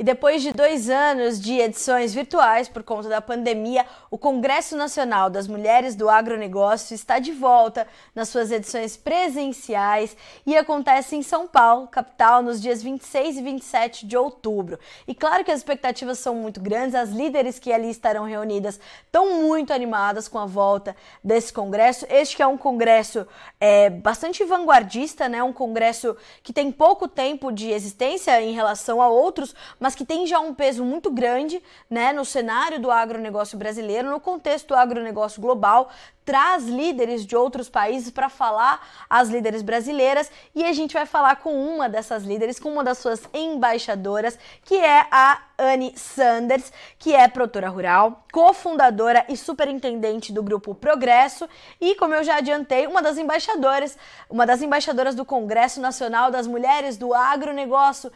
E depois de dois anos de edições virtuais por conta da pandemia, o Congresso Nacional das Mulheres do Agronegócio está de volta nas suas edições presenciais e acontece em São Paulo, capital, nos dias 26 e 27 de outubro. E claro que as expectativas são muito grandes, as líderes que ali estarão reunidas estão muito animadas com a volta desse congresso. Este que é um congresso é, bastante vanguardista, né? um congresso que tem pouco tempo de existência em relação a outros, mas mas que tem já um peso muito grande né, no cenário do agronegócio brasileiro, no contexto do agronegócio global, traz líderes de outros países para falar às líderes brasileiras e a gente vai falar com uma dessas líderes, com uma das suas embaixadoras, que é a Anne Sanders, que é produtora rural, cofundadora e superintendente do grupo Progresso e, como eu já adiantei, uma das embaixadoras, uma das embaixadoras do Congresso Nacional das Mulheres do Agronegócio.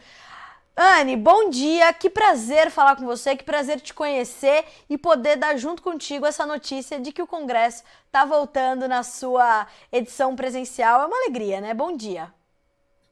Anne, bom dia, que prazer falar com você, que prazer te conhecer e poder dar junto contigo essa notícia de que o Congresso está voltando na sua edição presencial. É uma alegria, né? Bom dia.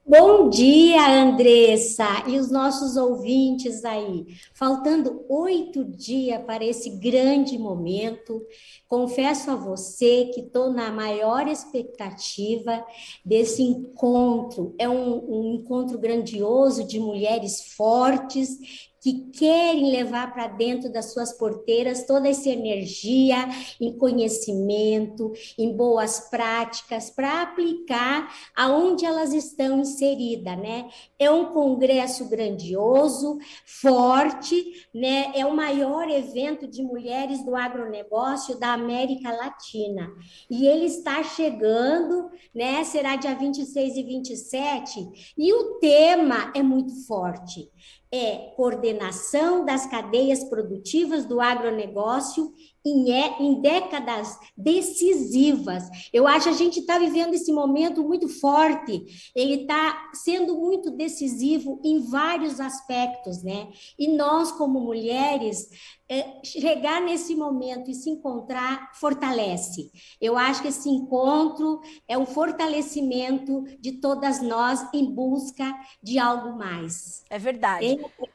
Bom dia, Andressa, e os nossos ouvintes aí. Faltando oito dias para esse grande momento, confesso a você que estou na maior expectativa desse encontro. É um, um encontro grandioso de mulheres fortes que querem levar para dentro das suas porteiras toda essa energia em conhecimento, em boas práticas, para aplicar aonde elas estão inseridas, né? É um congresso grandioso, forte, né? É o maior evento de mulheres do agronegócio da América Latina. E ele está chegando, né? Será dia 26 e 27, e o tema é muito forte é coordenação das cadeias produtivas do agronegócio em, é, em décadas decisivas. Eu acho que a gente está vivendo esse momento muito forte, ele está sendo muito decisivo em vários aspectos, né? E nós, como mulheres, é, chegar nesse momento e se encontrar fortalece. Eu acho que esse encontro é um fortalecimento de todas nós em busca de algo mais. É verdade. É,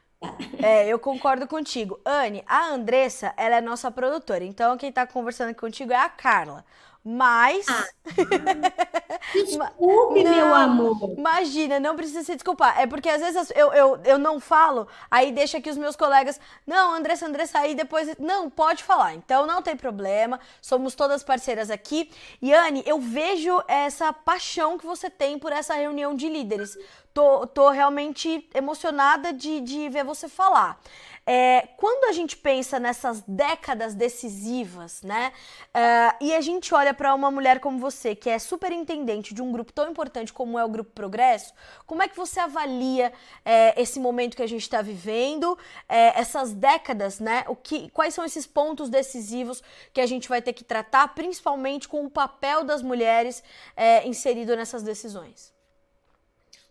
eu concordo contigo. Anne, a Andressa, ela é nossa produtora. Então, quem tá conversando contigo é a Carla. Mas. Ah. Desculpe, não, meu amor. Imagina, não precisa se desculpar. É porque às vezes eu, eu, eu não falo, aí deixa aqui os meus colegas. Não, Andressa, Andressa, aí depois. Não, pode falar. Então não tem problema. Somos todas parceiras aqui. E Anne, eu vejo essa paixão que você tem por essa reunião de líderes. Tô, tô realmente emocionada de, de ver você falar. É, quando a gente pensa nessas décadas decisivas, né, é, e a gente olha para uma mulher como você, que é superintendente de um grupo tão importante como é o Grupo Progresso, como é que você avalia é, esse momento que a gente está vivendo, é, essas décadas, né, o que, quais são esses pontos decisivos que a gente vai ter que tratar, principalmente com o papel das mulheres é, inserido nessas decisões?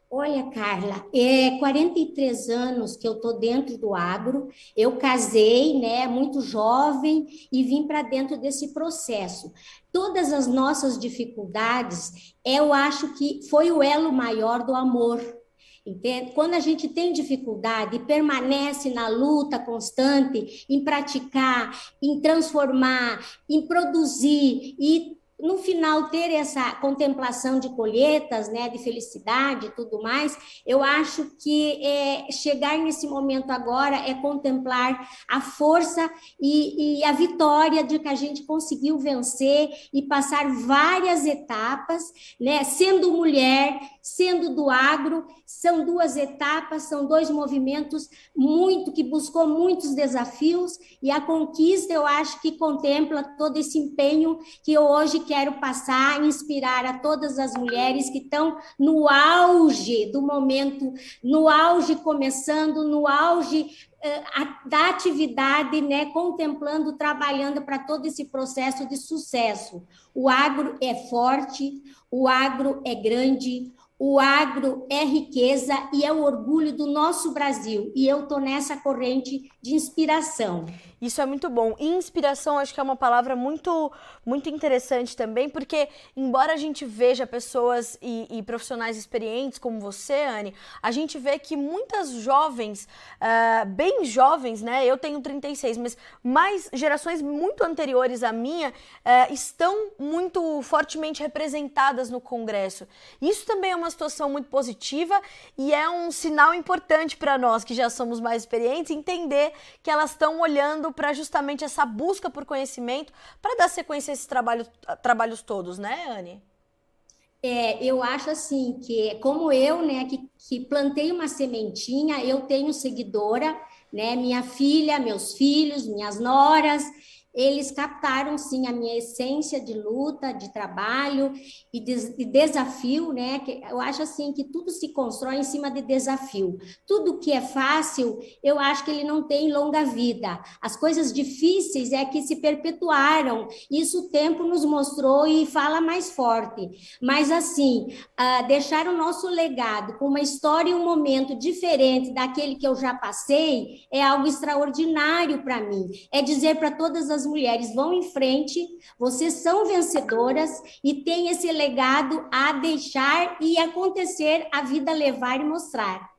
Olha, Carla, é 43 anos que eu estou dentro do agro. Eu casei, né, muito jovem e vim para dentro desse processo. Todas as nossas dificuldades, eu acho que foi o elo maior do amor. Entende? Quando a gente tem dificuldade e permanece na luta constante em praticar, em transformar, em produzir e no final ter essa contemplação de colheitas, né, de felicidade e tudo mais, eu acho que é, chegar nesse momento agora é contemplar a força e, e, a vitória de que a gente conseguiu vencer e passar várias etapas, né, sendo mulher, sendo do agro, são duas etapas, são dois movimentos muito que buscou muitos desafios e a conquista eu acho que contempla todo esse empenho que eu hoje quero passar, inspirar a todas as mulheres que estão no auge do momento, no auge começando, no auge eh, da atividade, né, contemplando, trabalhando para todo esse processo de sucesso. O agro é forte, o agro é grande, o agro é riqueza e é o orgulho do nosso Brasil. E eu estou nessa corrente de inspiração. Isso é muito bom. E inspiração, acho que é uma palavra muito, muito interessante também, porque embora a gente veja pessoas e, e profissionais experientes como você, Anne, a gente vê que muitas jovens, uh, bem jovens, né? Eu tenho 36, mas mais gerações muito anteriores à minha uh, estão muito fortemente representadas no Congresso. Isso também é uma situação muito positiva e é um sinal importante para nós que já somos mais experientes entender que elas estão olhando para justamente essa busca por conhecimento para dar sequência a esses trabalhos, trabalhos todos, né, Anne? É, eu acho assim que, como eu, né, que, que plantei uma sementinha, eu tenho seguidora, né, minha filha, meus filhos, minhas noras, eles captaram sim a minha essência de luta, de trabalho e de, de, desafio, né? Eu acho assim que tudo se constrói em cima de desafio. Tudo que é fácil, eu acho que ele não tem longa vida. As coisas difíceis é que se perpetuaram. Isso o tempo nos mostrou e fala mais forte. Mas assim, uh, deixar o nosso legado com uma história e um momento diferente daquele que eu já passei é algo extraordinário para mim. É dizer para todas as mulheres vão em frente, vocês são vencedoras e têm esse legado a deixar e acontecer, a vida levar e mostrar.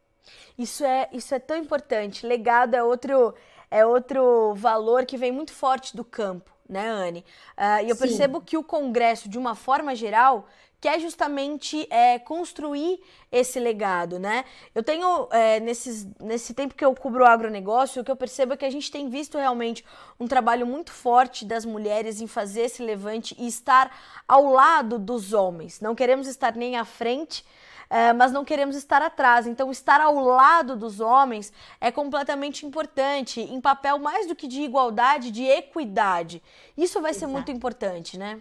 Isso é, isso é tão importante. Legado é outro, é outro valor que vem muito forte do campo, né, Anne? Uh, e eu Sim. percebo que o Congresso, de uma forma geral, quer justamente é, construir esse legado, né? Eu tenho, é, nesses, nesse tempo que eu cubro o agronegócio, o que eu percebo é que a gente tem visto realmente um trabalho muito forte das mulheres em fazer esse levante e estar ao lado dos homens. Não queremos estar nem à frente, é, mas não queremos estar atrás. Então, estar ao lado dos homens é completamente importante, em papel mais do que de igualdade, de equidade. Isso vai Exato. ser muito importante, né?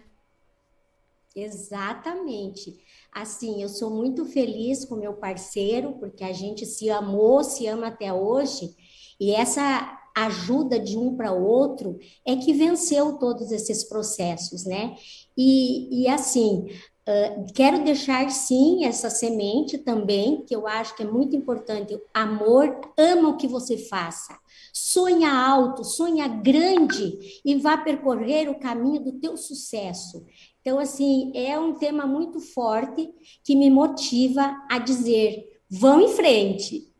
Exatamente. Assim, eu sou muito feliz com meu parceiro, porque a gente se amou, se ama até hoje, e essa ajuda de um para o outro é que venceu todos esses processos, né? E, e assim, uh, quero deixar sim essa semente também, que eu acho que é muito importante. Amor, ama o que você faça. Sonha alto, sonha grande e vá percorrer o caminho do teu sucesso. Então, assim, é um tema muito forte que me motiva a dizer: vão em frente.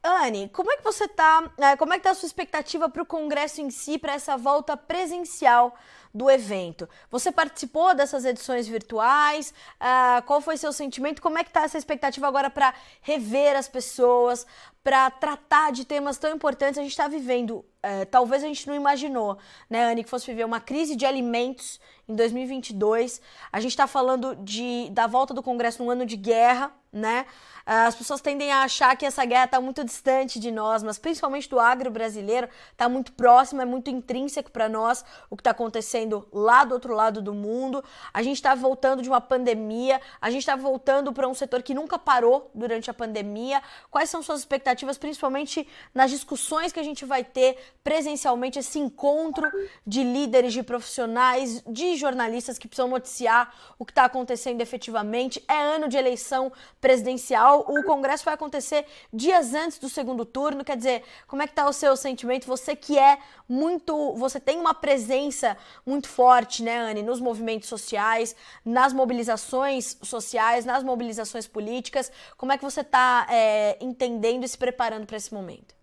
Anne, como é que você tá? É, como é que tá a sua expectativa para o congresso em si, para essa volta presencial do evento? Você participou dessas edições virtuais? Uh, qual foi seu sentimento? Como é que tá essa expectativa agora para rever as pessoas, para tratar de temas tão importantes? A gente está vivendo, uh, talvez a gente não imaginou, né, Anne, que fosse viver uma crise de alimentos em 2022. A gente está falando de, da volta do Congresso num ano de guerra, né? As pessoas tendem a achar que essa guerra está muito distante de nós, mas principalmente do agro brasileiro, está muito próximo, é muito intrínseco para nós o que está acontecendo lá do outro lado do mundo. A gente está voltando de uma pandemia, a gente está voltando para um setor que nunca parou durante a pandemia. Quais são suas expectativas, principalmente nas discussões que a gente vai ter presencialmente, esse encontro de líderes, de profissionais, de jornalistas que precisam noticiar o que está acontecendo efetivamente? É ano de eleição presidencial o Congresso vai acontecer dias antes do segundo turno. Quer dizer, como é que está o seu sentimento? Você que é muito, você tem uma presença muito forte, né, Anne, nos movimentos sociais, nas mobilizações sociais, nas mobilizações políticas. Como é que você está é, entendendo e se preparando para esse momento?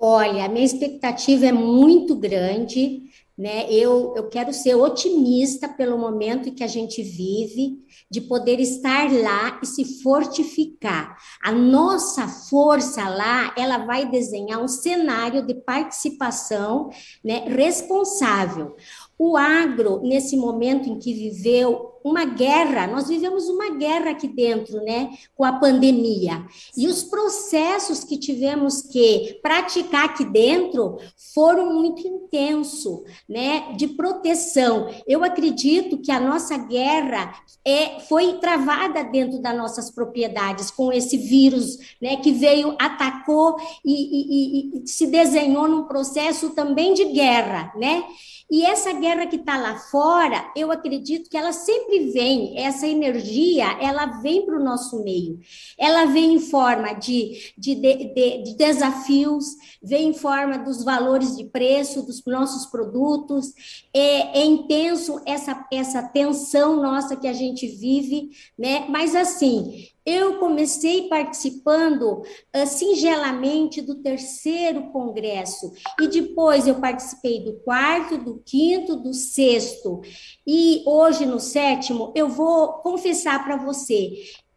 Olha, a minha expectativa é muito grande né? Eu, eu quero ser otimista pelo momento que a gente vive, de poder estar lá e se fortificar. A nossa força lá, ela vai desenhar um cenário de participação né, responsável. O agro, nesse momento em que viveu uma guerra, nós vivemos uma guerra aqui dentro, né, com a pandemia. E os processos que tivemos que praticar aqui dentro foram muito intensos, né, de proteção. Eu acredito que a nossa guerra é, foi travada dentro das nossas propriedades com esse vírus, né, que veio, atacou e, e, e se desenhou num processo também de guerra, né? E essa guerra que está lá fora, eu acredito que ela sempre vem, essa energia, ela vem para o nosso meio. Ela vem em forma de, de, de, de, desafios, vem em forma dos valores de preço dos nossos produtos. É, é intenso essa, essa tensão nossa que a gente vive, né? Mas assim, eu comecei participando uh, singelamente do terceiro congresso e depois eu participei do quarto, do quinto, do sexto e hoje no sétimo eu vou confessar para você.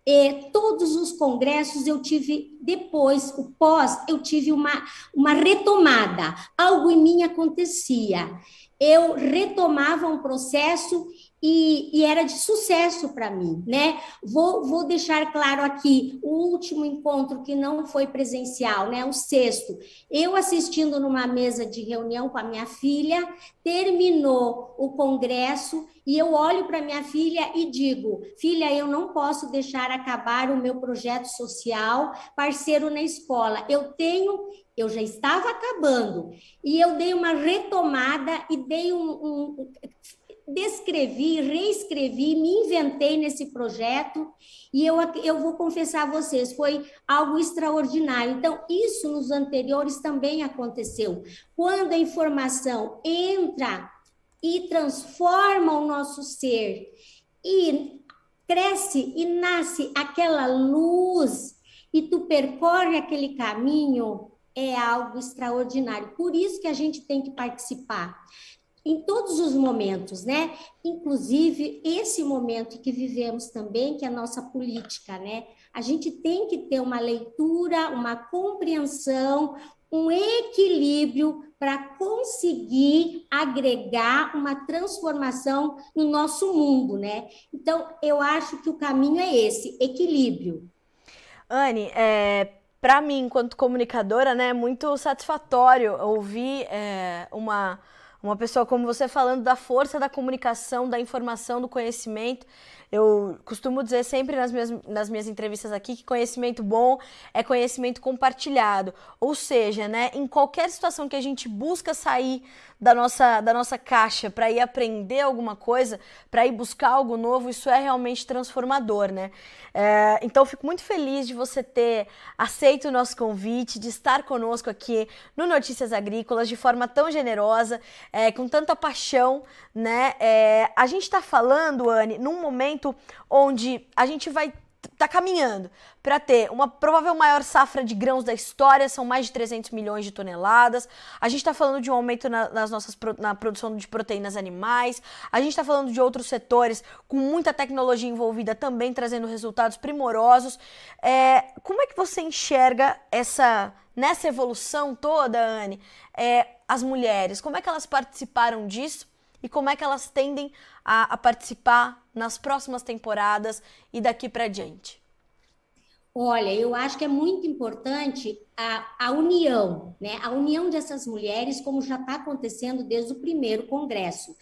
Eh, todos os congressos eu tive depois, o pós, eu tive uma, uma retomada, algo em mim acontecia. Eu retomava um processo e, e, era de sucesso para mim, né? Vou, vou deixar claro aqui o último encontro que não foi presencial, né? O sexto. Eu assistindo numa mesa de reunião com a minha filha, terminou o congresso e eu olho para minha filha e digo: filha, eu não posso deixar acabar o meu projeto social, parceiro na escola. Eu tenho eu já estava acabando e eu dei uma retomada e dei um, um descrevi, reescrevi, me inventei nesse projeto e eu, eu vou confessar a vocês, foi algo extraordinário. Então, isso nos anteriores também aconteceu. Quando a informação entra e transforma o nosso ser e cresce e nasce aquela luz e tu percorre aquele caminho, é algo extraordinário. Por isso que a gente tem que participar em todos os momentos, né? Inclusive esse momento que vivemos também, que é a nossa política, né? A gente tem que ter uma leitura, uma compreensão, um equilíbrio para conseguir agregar uma transformação no nosso mundo, né? Então, eu acho que o caminho é esse, equilíbrio. Anne, é, para mim, enquanto comunicadora, né, é muito satisfatório ouvir é, uma uma pessoa como você falando da força da comunicação, da informação, do conhecimento. Eu costumo dizer sempre nas minhas, nas minhas entrevistas aqui que conhecimento bom é conhecimento compartilhado. Ou seja, né, em qualquer situação que a gente busca sair da nossa, da nossa caixa para ir aprender alguma coisa, para ir buscar algo novo, isso é realmente transformador, né? É, então, fico muito feliz de você ter aceito o nosso convite, de estar conosco aqui no Notícias Agrícolas de forma tão generosa, é, com tanta paixão, né? É, a gente está falando, Anne, num momento onde a gente vai tá caminhando para ter uma provável maior safra de grãos da história, são mais de 300 milhões de toneladas. A gente está falando de um aumento na, nas nossas na produção de proteínas animais. A gente está falando de outros setores com muita tecnologia envolvida também trazendo resultados primorosos. É, como é que você enxerga essa nessa evolução toda, Anne? É, as mulheres, como é que elas participaram disso? e como é que elas tendem a, a participar nas próximas temporadas e daqui para diante? Olha, eu acho que é muito importante a, a união, né? A união dessas mulheres, como já está acontecendo desde o primeiro congresso.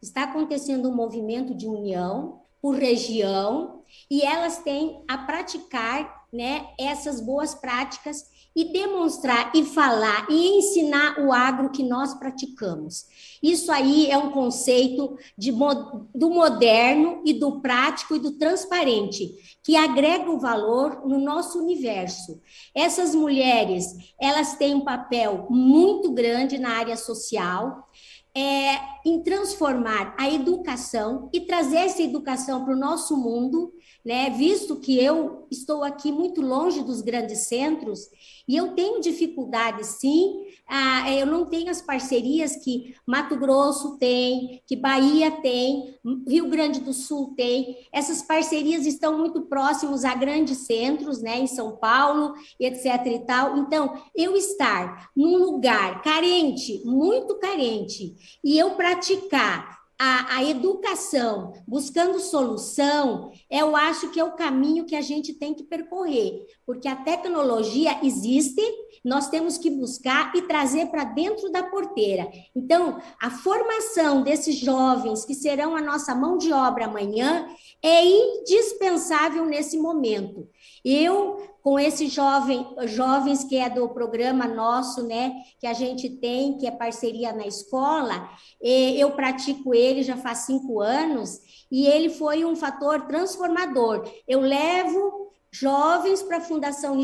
Está acontecendo um movimento de união por região e elas têm a praticar, né, essas boas práticas e demonstrar e falar e ensinar o agro que nós praticamos. Isso aí é um conceito de, do moderno e do prático e do transparente, que agrega o valor no nosso universo. Essas mulheres, elas têm um papel muito grande na área social, é, em transformar a educação e trazer essa educação para o nosso mundo, né? Visto que eu estou aqui muito longe dos grandes centros e eu tenho dificuldade, sim. Ah, eu não tenho as parcerias que Mato Grosso tem, que Bahia tem, Rio Grande do Sul tem. Essas parcerias estão muito próximos a grandes centros, né? Em São Paulo etc. e tal. Então, eu estar num lugar carente, muito carente, e eu praticar a, a, educação, buscando solução, eu acho que é o caminho que a gente tem que percorrer, porque a tecnologia existe, nós temos que buscar e trazer para dentro da porteira. Então, a formação desses jovens que serão a nossa mão de obra amanhã é indispensável nesse momento. Eu com esses jovem, jovens que é do programa nosso, né, que a gente tem, que é parceria na escola, eu pratico ele já faz cinco anos, e ele foi um fator transformador. Eu levo jovens para a Fundação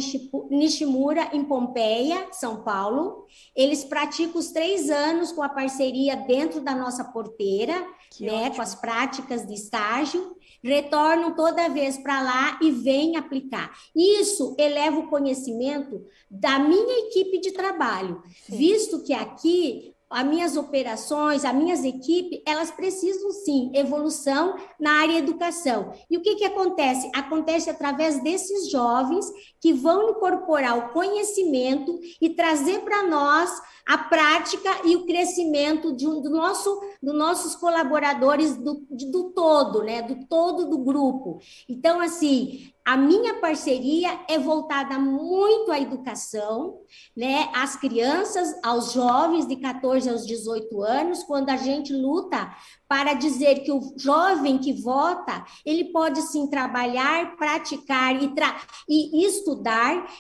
Nishimura, em Pompeia, São Paulo. Eles praticam os três anos com a parceria dentro da nossa porteira, que né, ótimo. com as práticas de estágio. Retornam toda vez para lá e vêm aplicar. Isso eleva o conhecimento da minha equipe de trabalho, Sim. visto que aqui as minhas operações, as minhas equipes, elas precisam sim evolução na área educação. E o que, que acontece? Acontece através desses jovens que vão incorporar o conhecimento e trazer para nós a prática e o crescimento de um, do nosso, dos nossos colaboradores do, do todo, né? Do todo do grupo. Então, assim, a minha parceria é voltada muito à educação, né, às crianças, aos jovens de 14 aos 18 anos, quando a gente luta para dizer que o jovem que vota, ele pode sim trabalhar, praticar e, tra e estudar,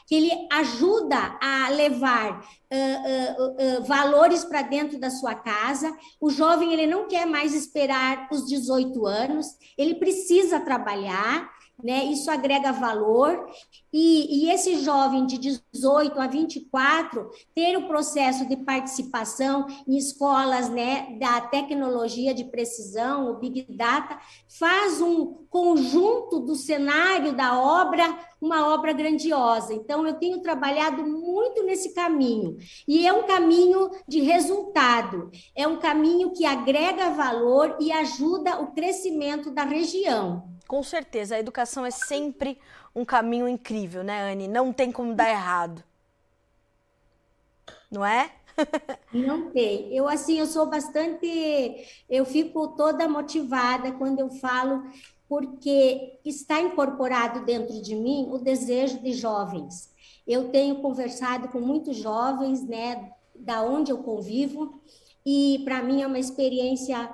que ele ajuda a levar uh, uh, uh, valores para dentro da sua casa. O jovem ele não quer mais esperar os 18 anos, ele precisa trabalhar né? Isso agrega valor. E, e, esse jovem de 18 a 24 ter o processo de participação em escolas né, da tecnologia de precisão, o Big Data, faz um conjunto do cenário da obra uma obra grandiosa. Então, eu tenho trabalhado muito nesse caminho. E é um caminho de resultado, é um caminho que agrega valor e ajuda o crescimento da região. Com certeza, a educação é sempre um caminho incrível, né, Anne? Não tem como dar errado. Não é? Não tem. Eu assim, eu sou bastante, eu fico toda motivada quando eu falo porque está incorporado dentro de mim o desejo de jovens. Eu tenho conversado com muitos jovens, né, da onde eu convivo, e para mim é uma experiência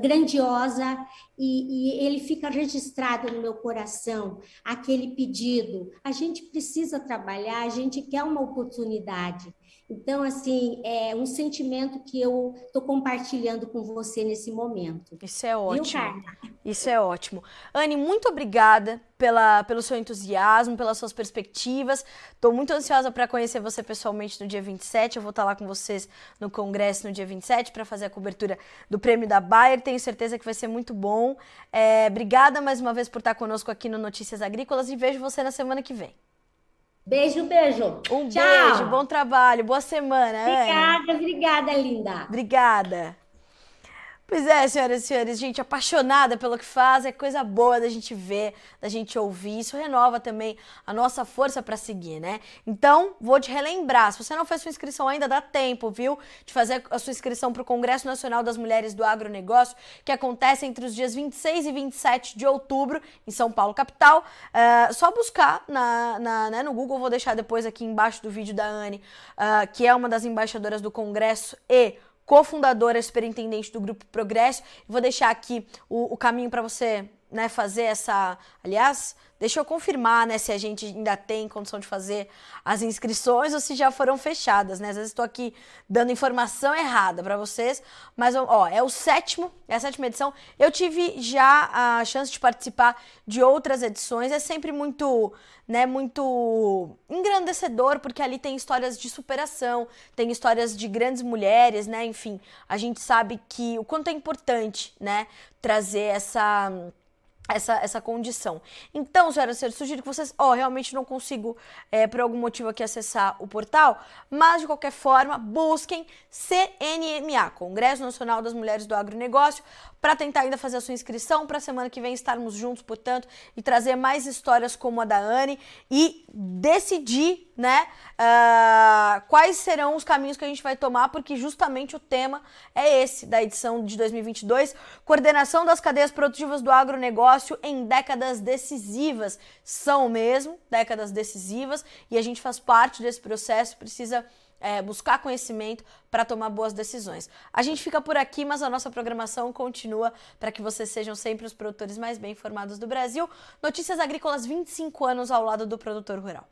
grandiosa e, e, ele fica registrado no meu coração aquele pedido. A gente precisa trabalhar, a gente quer uma oportunidade. Então, assim, é um sentimento que eu estou compartilhando com você nesse momento. Isso é ótimo. Viu, Isso é ótimo. Anne, muito obrigada pela, pelo seu entusiasmo, pelas suas perspectivas. Estou muito ansiosa para conhecer você pessoalmente no dia 27. Eu vou estar tá lá com vocês no congresso no dia 27 para fazer a cobertura do prêmio da Bayer. Tenho certeza que vai ser muito bom. É, obrigada mais uma vez por estar conosco aqui no Notícias Agrícolas e vejo você na semana que vem. Beijo, beijo. Um Tchau. beijo, bom trabalho, boa semana. Obrigada, obrigada, linda. Obrigada. Pois é, senhoras e senhores, gente apaixonada pelo que faz, é coisa boa da gente ver, da gente ouvir. Isso renova também a nossa força para seguir, né? Então, vou te relembrar, se você não fez sua inscrição ainda, dá tempo, viu? De fazer a sua inscrição para o Congresso Nacional das Mulheres do Agronegócio, que acontece entre os dias 26 e 27 de outubro, em São Paulo, capital. Uh, só buscar na, na, né, no Google, vou deixar depois aqui embaixo do vídeo da Anne, uh, que é uma das embaixadoras do Congresso e cofundadora, superintendente do Grupo Progresso. Vou deixar aqui o, o caminho para você né, fazer essa. Aliás, deixa eu confirmar né, se a gente ainda tem condição de fazer as inscrições ou se já foram fechadas. Né? Às vezes estou aqui dando informação errada para vocês, mas ó, é o sétimo, é a sétima edição. Eu tive já a chance de participar de outras edições, é sempre muito né, muito engrandecedor, porque ali tem histórias de superação, tem histórias de grandes mulheres, né? Enfim, a gente sabe que o quanto é importante, né, trazer essa essa, essa condição. Então, senhoras e senhores, sugiro que vocês, ó, oh, realmente não consigo, é, por algum motivo aqui, acessar o portal, mas de qualquer forma, busquem CNMA, Congresso Nacional das Mulheres do Agronegócio, para tentar ainda fazer a sua inscrição para a semana que vem estarmos juntos, portanto, e trazer mais histórias como a da Anne e decidir, né, uh, quais serão os caminhos que a gente vai tomar, porque justamente o tema é esse da edição de 2022, coordenação das cadeias produtivas do agronegócio em décadas decisivas. São mesmo décadas decisivas e a gente faz parte desse processo, precisa é, buscar conhecimento para tomar boas decisões. A gente fica por aqui, mas a nossa programação continua para que vocês sejam sempre os produtores mais bem informados do Brasil. Notícias Agrícolas 25 anos ao lado do produtor rural.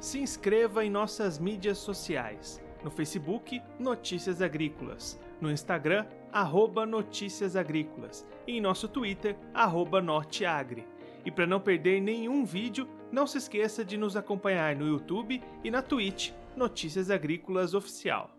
Se inscreva em nossas mídias sociais. No Facebook, Notícias Agrícolas. No Instagram, arroba Notícias Agrícolas. E em nosso Twitter, arroba Norteagri. E para não perder nenhum vídeo, não se esqueça de nos acompanhar no YouTube e na Twitch Notícias Agrícolas Oficial.